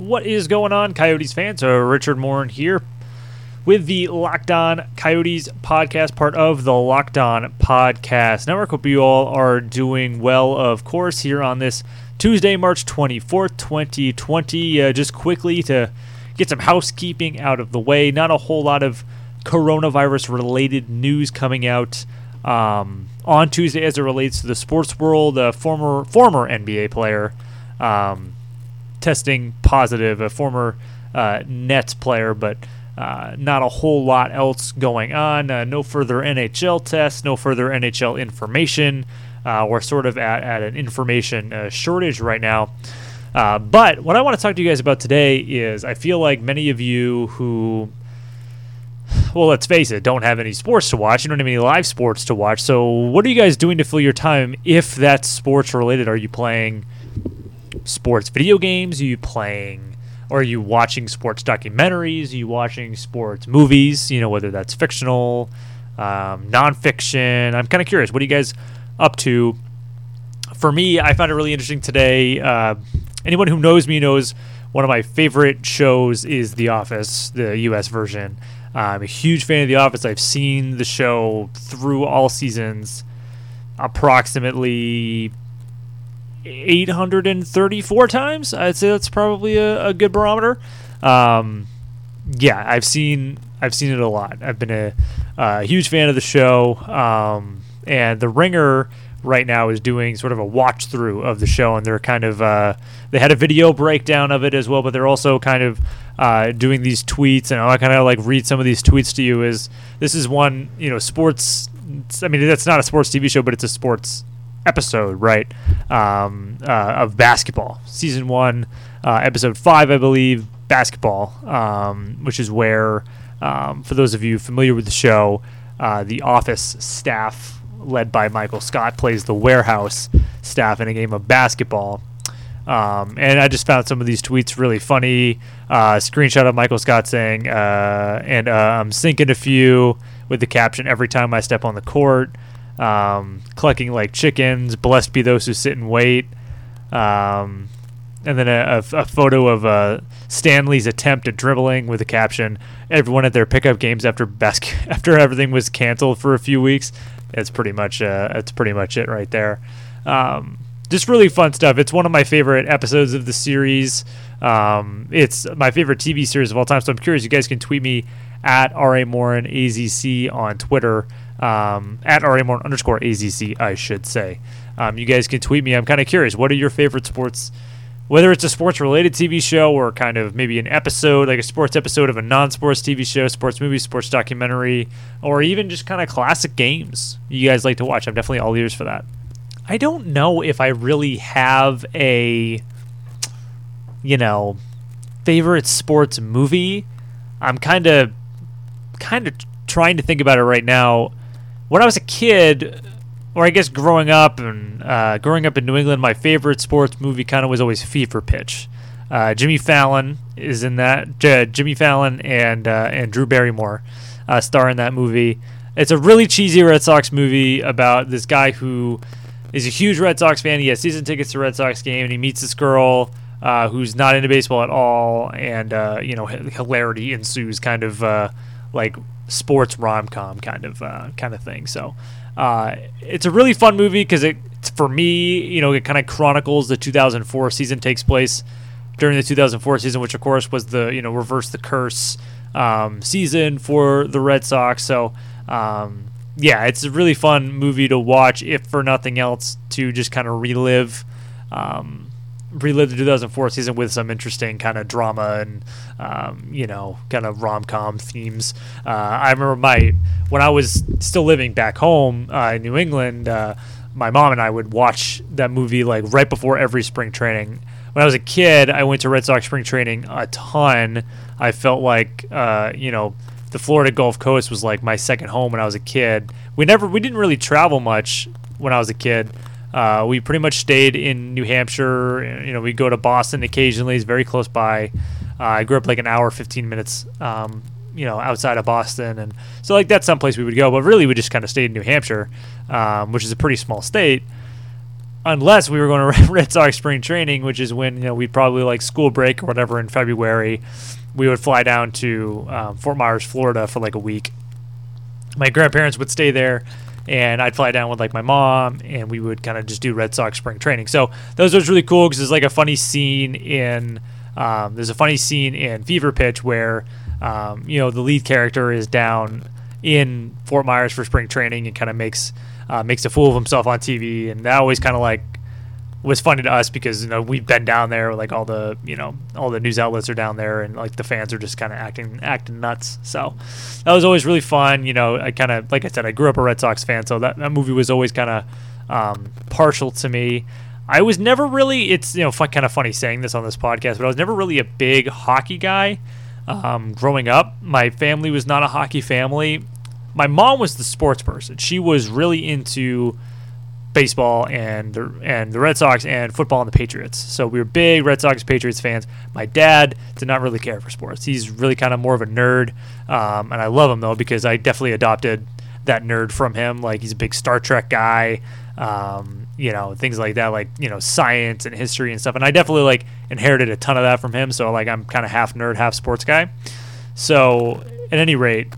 What is going on, Coyotes fans? Uh, Richard Morin here with the Locked On Coyotes podcast, part of the Locked On Podcast Network. Hope you all are doing well, of course, here on this Tuesday, March 24th, 2020. Uh, just quickly to get some housekeeping out of the way, not a whole lot of coronavirus related news coming out. Um, on Tuesday, as it relates to the sports world, a former former NBA player um, testing positive, a former uh, Nets player, but uh, not a whole lot else going on. Uh, no further NHL tests, no further NHL information. Uh, we're sort of at, at an information uh, shortage right now. Uh, but what I want to talk to you guys about today is I feel like many of you who, well, let's face it, don't have any sports to watch. You don't have any live sports to watch. So, what are you guys doing to fill your time if that's sports related? Are you playing sports video games? Are you playing or are you watching sports documentaries? Are you watching sports movies? You know, whether that's fictional, um, nonfiction. I'm kind of curious. What are you guys up to? For me, I found it really interesting today. Uh, anyone who knows me knows one of my favorite shows is The Office, the U.S. version. Uh, I'm a huge fan of The Office. I've seen the show through all seasons approximately 834 times. I'd say that's probably a, a good barometer. Um, yeah, I've seen I've seen it a lot. I've been a, a huge fan of the show, um, and the Ringer right now is doing sort of a watch through of the show, and they're kind of uh, they had a video breakdown of it as well, but they're also kind of uh, doing these tweets, and I kind of like read some of these tweets to you. Is this is one you know sports? I mean, that's not a sports TV show, but it's a sports episode, right? Um, uh, of basketball, season one, uh, episode five, I believe, basketball, um, which is where, um, for those of you familiar with the show, uh, the office staff, led by Michael Scott, plays the warehouse staff in a game of basketball. Um, and I just found some of these tweets really funny. Uh, screenshot of Michael Scott saying, uh, and uh, I'm sinking a few with the caption, every time I step on the court um, clucking like chickens. Blessed be those who sit and wait. Um, and then a, a, a photo of uh, Stanley's attempt at dribbling with the caption "Everyone at their pickup games after bas- after everything was canceled for a few weeks." It's pretty much uh, pretty much it right there. Um, just really fun stuff. It's one of my favorite episodes of the series. Um, it's my favorite TV series of all time. So I'm curious. You guys can tweet me at ra morin azc on Twitter um, at RA Morin underscore AZC, I should say. Um, you guys can tweet me. I'm kind of curious. What are your favorite sports? Whether it's a sports related TV show or kind of maybe an episode, like a sports episode of a non sports TV show, sports movie, sports documentary, or even just kind of classic games you guys like to watch. I'm definitely all ears for that. I don't know if I really have a, you know, favorite sports movie. I'm kind of, kind of trying to think about it right now when I was a kid, or I guess growing up and uh, growing up in New England, my favorite sports movie kind of was always Fever Pitch. Uh, Jimmy Fallon is in that. J- Jimmy Fallon and uh, and Drew Barrymore uh, star in that movie. It's a really cheesy Red Sox movie about this guy who is a huge Red Sox fan. He has season tickets to Red Sox game, and he meets this girl uh, who's not into baseball at all, and uh, you know hilarity ensues, kind of like sports rom com kind of uh, kind of thing. So uh, it's a really fun movie because it for me, you know, it kind of chronicles the 2004 season takes place during the 2004 season, which of course was the you know reverse the curse um, season for the Red Sox. So um, yeah, it's a really fun movie to watch, if for nothing else, to just kind of relive. Um, relive the 2004 season with some interesting kind of drama and um, you know kind of rom-com themes. Uh, i remember my when i was still living back home uh, in new england uh, my mom and i would watch that movie like right before every spring training. When i was a kid i went to red sox spring training a ton. I felt like uh, you know the florida gulf coast was like my second home when i was a kid. We never we didn't really travel much when i was a kid uh, we pretty much stayed in New Hampshire. You know, we go to Boston occasionally. It's very close by. Uh, I grew up like an hour, 15 minutes, um, you know, outside of Boston. And so, like, that's someplace we would go. But really, we just kind of stayed in New Hampshire, um, which is a pretty small state. unless we were going to Red Sox spring training, which is when you know we'd probably like school break or whatever in February, we would fly down to um, Fort Myers, Florida for like a week. My grandparents would stay there, and I'd fly down with like my mom, and we would kind of just do Red Sox spring training. So those was really cool because there's like a funny scene in um, there's a funny scene in Fever Pitch where um, you know the lead character is down in Fort Myers for spring training and kind of makes uh, makes a fool of himself on TV, and that always kind of like was funny to us because you know we've been down there, like all the you know all the news outlets are down there, and like the fans are just kind of acting acting nuts. So that was always really fun. You know, I kind of like I said, I grew up a Red Sox fan, so that, that movie was always kind of um, partial to me. I was never really it's you know fun, kind of funny saying this on this podcast, but I was never really a big hockey guy. Um, growing up, my family was not a hockey family my mom was the sports person. She was really into baseball and the and the Red Sox and football and the Patriots. So we were big Red Sox Patriots fans. My dad did not really care for sports. He's really kind of more of a nerd, um, and I love him though because I definitely adopted that nerd from him. Like he's a big Star Trek guy, um, you know, things like that, like you know, science and history and stuff. And I definitely like inherited a ton of that from him. So like I'm kind of half nerd, half sports guy. So at any rate,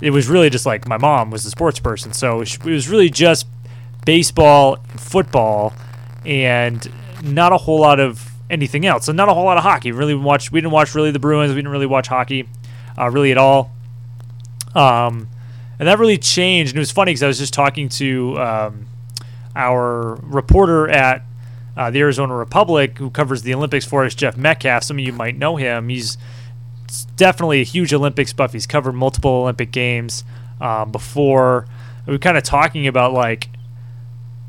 it was really just like my mom was a sports person, so it was really just baseball, football, and not a whole lot of anything else. So not a whole lot of hockey. Really watch. We didn't watch really the Bruins. We didn't really watch hockey, uh, really at all. Um, and that really changed. And it was funny because I was just talking to um, our reporter at uh, the Arizona Republic who covers the Olympics for us, Jeff Metcalfe. Some of you might know him. He's definitely a huge Olympics buff. He's covered multiple Olympic games um, before. We were kind of talking about like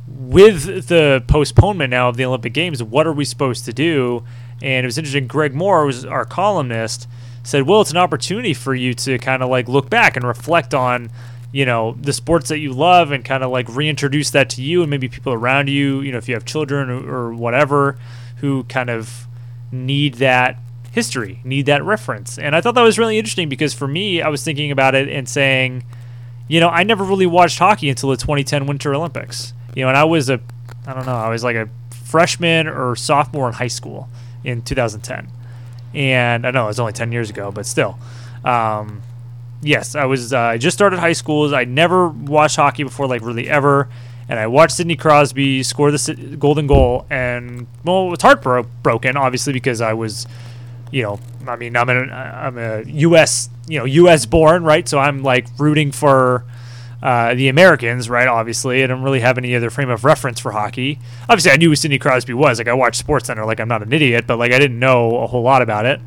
with the postponement now of the Olympic Games, what are we supposed to do? And it was interesting. Greg Moore was our columnist. Said, "Well, it's an opportunity for you to kind of like look back and reflect on." you know the sports that you love and kind of like reintroduce that to you and maybe people around you you know if you have children or, or whatever who kind of need that history, need that reference. And I thought that was really interesting because for me, I was thinking about it and saying, you know, I never really watched hockey until the 2010 Winter Olympics. You know, and I was a, I don't know, I was like a freshman or sophomore in high school in 2010. And I know it was only 10 years ago, but still. Um, yes, I was, uh, I just started high school. I never watched hockey before, like really ever and I watched Sidney Crosby score the golden goal, and well, it was heartbroken, obviously, because I was you know, I mean, I'm a, I'm a U.S. you know U.S. born, right? So I'm like rooting for uh, the Americans, right? Obviously, I don't really have any other frame of reference for hockey. Obviously, I knew who Sidney Crosby was. Like I watched Sports Center. Like I'm not an idiot, but like I didn't know a whole lot about it.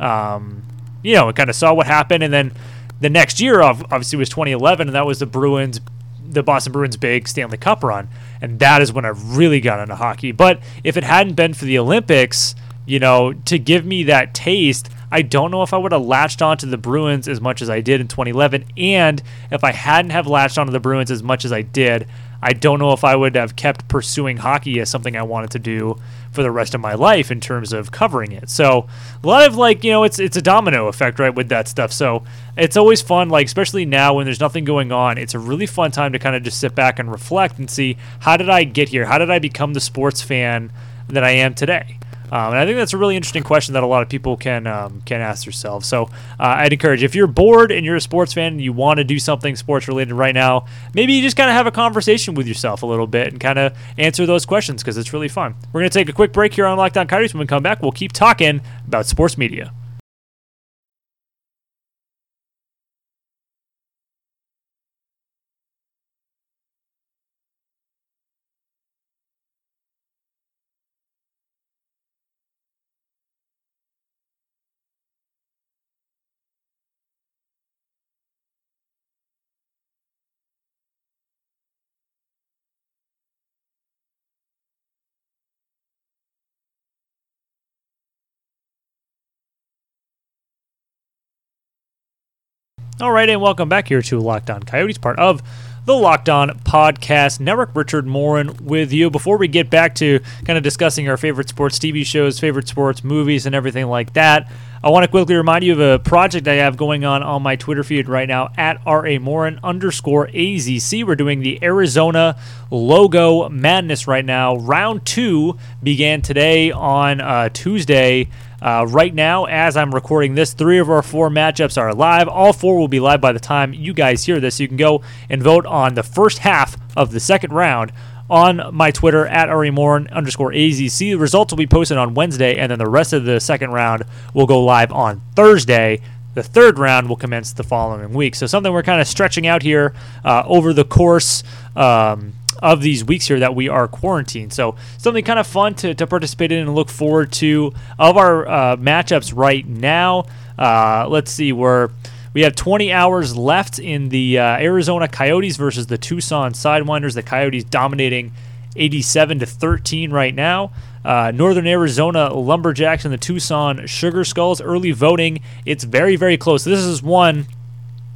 Um, you know, I kind of saw what happened, and then the next year, obviously, was 2011, and that was the Bruins, the Boston Bruins' big Stanley Cup run, and that is when I really got into hockey. But if it hadn't been for the Olympics you know, to give me that taste, I don't know if I would have latched onto the Bruins as much as I did in 2011. And if I hadn't have latched onto the Bruins as much as I did, I don't know if I would have kept pursuing hockey as something I wanted to do for the rest of my life in terms of covering it. So a lot of like, you know, it's it's a domino effect, right, with that stuff. So it's always fun, like especially now when there's nothing going on, it's a really fun time to kind of just sit back and reflect and see how did I get here? How did I become the sports fan that I am today? Um, and I think that's a really interesting question that a lot of people can um, can ask themselves. So uh, I'd encourage if you're bored and you're a sports fan and you want to do something sports related right now, maybe you just kind of have a conversation with yourself a little bit and kind of answer those questions because it's really fun. We're going to take a quick break here on Locked On Coyotes. When we come back, we'll keep talking about sports media. All right, and welcome back here to Locked On Coyotes, part of the Locked On Podcast Network. Richard Morin with you. Before we get back to kind of discussing our favorite sports TV shows, favorite sports movies, and everything like that, I want to quickly remind you of a project I have going on on my Twitter feed right now at RA Morin underscore AZC. We're doing the Arizona logo madness right now. Round two began today on uh, Tuesday. Uh, right now, as I'm recording this, three of our four matchups are live. All four will be live by the time you guys hear this. You can go and vote on the first half of the second round on my Twitter at Morin underscore AZC. The results will be posted on Wednesday, and then the rest of the second round will go live on Thursday. The third round will commence the following week. So something we're kind of stretching out here uh, over the course. Um, of these weeks here that we are quarantined. So something kind of fun to, to participate in and look forward to. Of our uh, matchups right now, uh, let's see, we're we have 20 hours left in the uh, Arizona Coyotes versus the Tucson Sidewinders. The Coyotes dominating 87 to 13 right now. Uh, Northern Arizona Lumberjacks and the Tucson Sugar Skulls. Early voting, it's very, very close. This is one,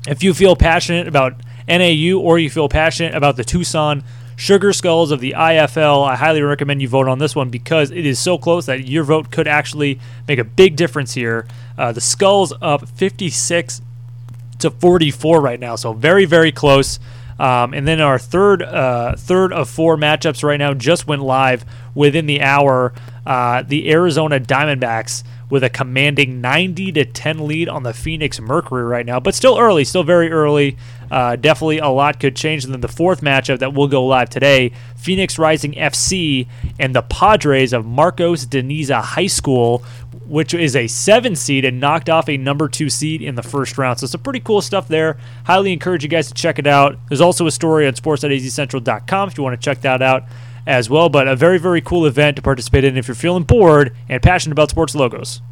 if you feel passionate about NAU or you feel passionate about the Tucson Sugar Skulls of the IFL, I highly recommend you vote on this one because it is so close that your vote could actually make a big difference here. Uh, the Skulls up 56 to 44 right now, so very very close. Um, and then our third uh, third of four matchups right now just went live within the hour. Uh, the Arizona Diamondbacks with a commanding 90 to 10 lead on the Phoenix Mercury right now, but still early, still very early. Uh, definitely a lot could change. And then the fourth matchup that will go live today Phoenix Rising FC and the Padres of Marcos de Niza High School, which is a seven seed and knocked off a number two seed in the first round. So some pretty cool stuff there. Highly encourage you guys to check it out. There's also a story on sports.azcentral.com if you want to check that out as well. But a very, very cool event to participate in if you're feeling bored and passionate about sports logos.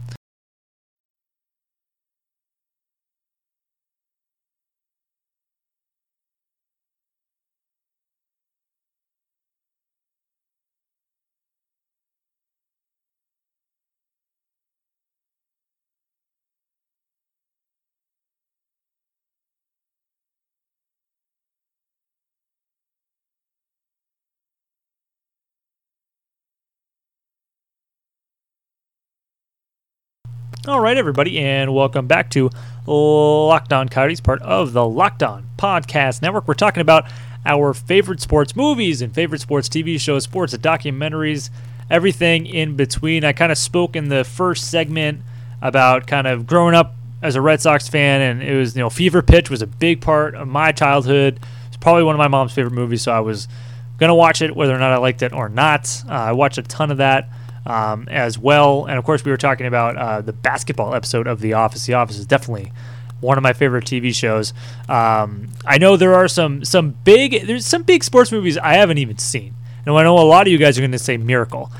All right, everybody, and welcome back to Locked On Coyotes, part of the Locked On Podcast Network. We're talking about our favorite sports movies and favorite sports TV shows, sports documentaries, everything in between. I kind of spoke in the first segment about kind of growing up as a Red Sox fan, and it was, you know, Fever Pitch was a big part of my childhood. It's probably one of my mom's favorite movies, so I was going to watch it whether or not I liked it or not. Uh, I watched a ton of that um, as well. And of course, we were talking about uh, the basketball episode of The Office. The Office is definitely one of my favorite TV shows. Um, I know there are some some big there's some big sports movies I haven't even seen. And I know a lot of you guys are going to say Miracle.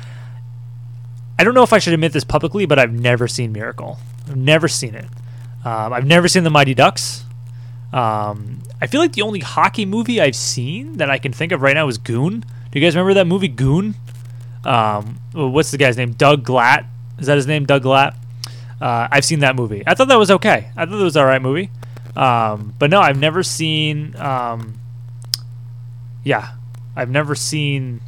I don't know if I should admit this publicly, but I've never seen Miracle. I've never seen it. Um, I've never seen The Mighty Ducks. Um, I feel like the only hockey movie I've seen that I can think of right now is Goon. Do you guys remember that movie Goon? Um, what's the guy's name? Doug Glatt. Is that his name? Doug Glatt. Uh, I've seen that movie. I thought that was okay. I thought it was all right movie. Um, but no, I've never seen. Um, yeah, I've never seen.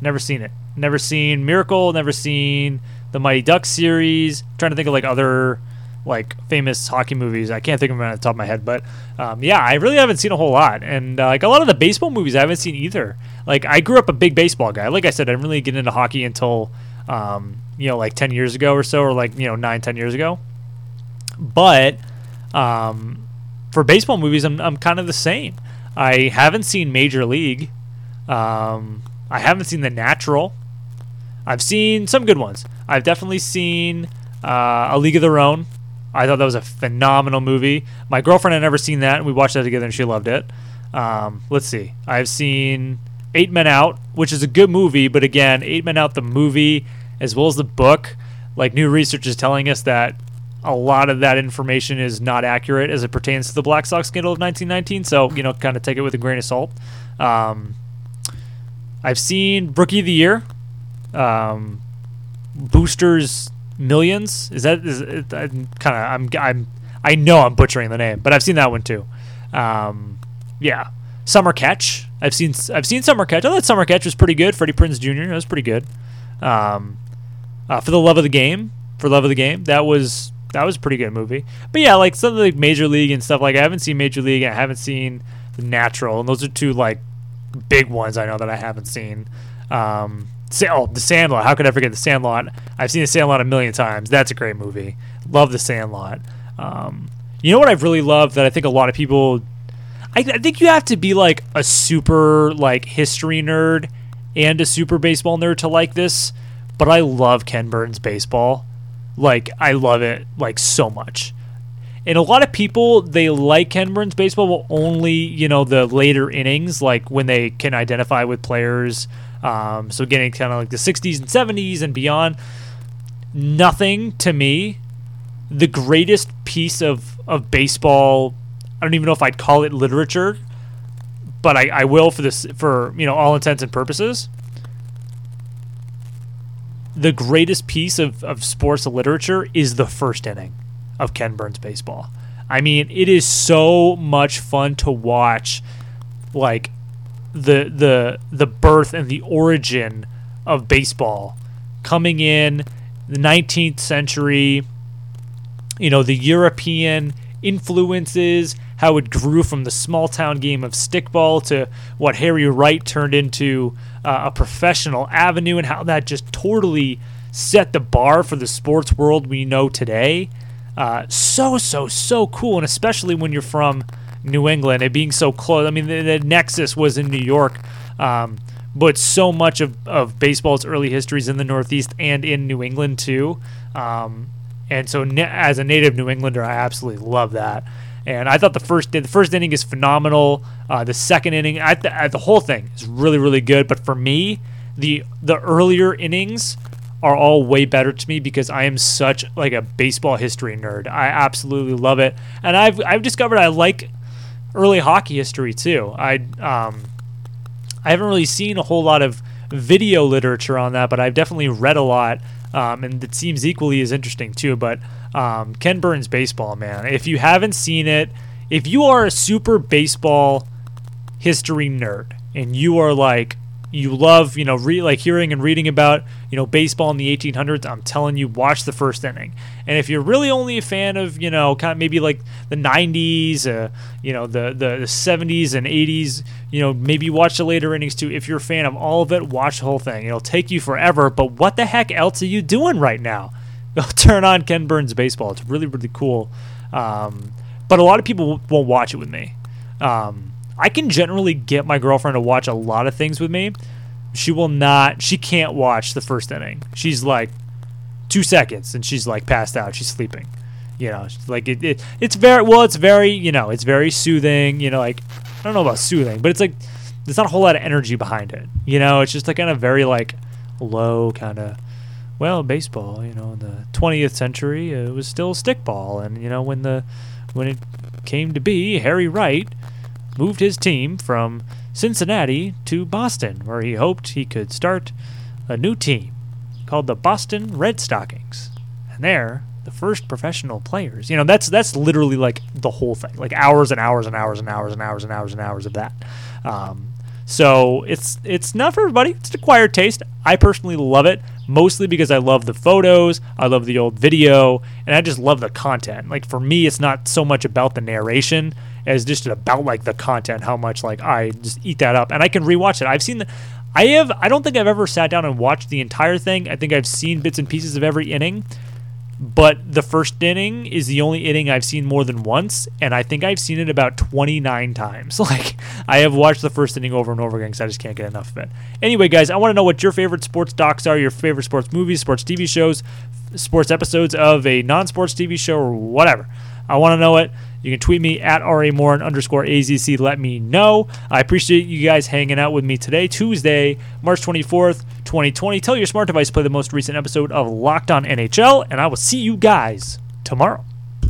Never seen it. Never seen Miracle. Never seen the Mighty Ducks series. I'm trying to think of like other like famous hockey movies. I can't think of them off the top of my head, but um, yeah, I really haven't seen a whole lot. And uh, like a lot of the baseball movies, I haven't seen either. Like I grew up a big baseball guy. Like I said, I didn't really get into hockey until um, you know like ten years ago or so, or like you know nine, ten years ago. But um, for baseball movies, I'm I'm kind of the same. I haven't seen Major League. Um, I haven't seen The Natural. I've seen some good ones. I've definitely seen uh, A League of Their Own. I thought that was a phenomenal movie. My girlfriend had never seen that, and we watched that together, and she loved it. Um, let's see. I've seen Eight Men Out, which is a good movie, but again, Eight Men Out, the movie, as well as the book, like new research is telling us that a lot of that information is not accurate as it pertains to the Black Sox scandal of 1919. So, you know, kind of take it with a grain of salt. Um, I've seen Rookie of the Year. Um, Boosters Millions. Is that is it, I'm kind of I'm I'm I know I'm butchering the name, but I've seen that one too. Um, yeah, Summer Catch. I've seen I've seen Summer Catch. I thought Summer Catch was pretty good. Freddie Prinze Jr. That was pretty good. Um, uh, for the love of the game. for Love of the Game. That was that was a pretty good movie. But yeah, like something like Major League and stuff. Like I haven't seen Major League. I haven't seen The Natural, and those are two like big ones I know that I haven't seen. Um, oh, The Sandlot. How could I forget The Sandlot? I've seen The Sandlot a million times. That's a great movie. Love The Sandlot. Um, you know what I've really loved that I think a lot of people. I, I think you have to be like a super like history nerd and a super baseball nerd to like this. But I love Ken Burns baseball. Like I love it like so much. And a lot of people they like Ken Burns baseball, but only you know the later innings, like when they can identify with players. Um, so getting kind of like the 60s and 70s and beyond. Nothing to me. The greatest piece of of baseball. I don't even know if I'd call it literature, but I, I will for this for you know all intents and purposes the greatest piece of, of sports literature is the first inning of Ken Burns baseball. I mean, it is so much fun to watch like the the the birth and the origin of baseball coming in the 19th century, you know, the European influences, how it grew from the small town game of stickball to what Harry Wright turned into uh, a professional avenue, and how that just totally set the bar for the sports world we know today. Uh, so, so, so cool, and especially when you're from New England it being so close. I mean, the, the nexus was in New York. Um, but so much of, of baseball's early history is in the Northeast and in New England too. Um, and so, as a native New Englander, I absolutely love that. And I thought the first the first inning is phenomenal. Uh, the second inning, I th- I, the whole thing is really really good. But for me, the the earlier innings are all way better to me because I am such like a baseball history nerd. I absolutely love it, and I've I've discovered I like early hockey history too. I um I haven't really seen a whole lot of video literature on that, but I've definitely read a lot um, and it seems equally as interesting too. But um, Ken Burns baseball, man, if you haven't seen it, if you are a super baseball history nerd and you are like you love, you know, re- like hearing and reading about, you know, baseball in the 1800s, I'm telling you, watch the first inning. And if you're really only a fan of, you know, kind of maybe like the 90s, uh, you know, the, the, the 70s and 80s, you know, maybe watch the later innings too. If you're a fan of all of it, watch the whole thing. It'll take you forever. But what the heck else are you doing right now? turn on Ken Burns baseball. It's really, really cool. Um, but a lot of people won't watch it with me. Um, I can generally get my girlfriend to watch a lot of things with me. She will not. She can't watch the first inning. She's like two seconds, and she's like passed out. She's sleeping. You know, like it, it. It's very well. It's very. You know, it's very soothing. You know, like I don't know about soothing, but it's like there's not a whole lot of energy behind it. You know, it's just like kind of very like low kind of. Well, baseball. You know, in the 20th century, it was still stickball, and you know when the when it came to be, Harry Wright moved his team from Cincinnati to Boston, where he hoped he could start a new team called the Boston Red Stockings. And there, the first professional players. You know, that's that's literally like the whole thing, like hours and hours and hours and hours and hours and hours and hours of that. Um, so it's it's not for everybody. It's an acquired taste. I personally love it mostly because I love the photos, I love the old video, and I just love the content. Like for me, it's not so much about the narration as just about like the content, how much like I just eat that up, and I can rewatch it. I've seen the, I have, I don't think I've ever sat down and watched the entire thing. I think I've seen bits and pieces of every inning, but the first inning is the only inning I've seen more than once, and I think I've seen it about 29 times. Like, I have watched the first inning over and over again because I just can't get enough of it. Anyway, guys, I want to know what your favorite sports docs are, your favorite sports movies, sports TV shows, sports episodes of a non sports TV show, or whatever. I want to know it. You can tweet me at RA underscore AZC. Let me know. I appreciate you guys hanging out with me today, Tuesday, March 24th, 2020. Tell your smart device to play the most recent episode of Locked On NHL, and I will see you guys tomorrow.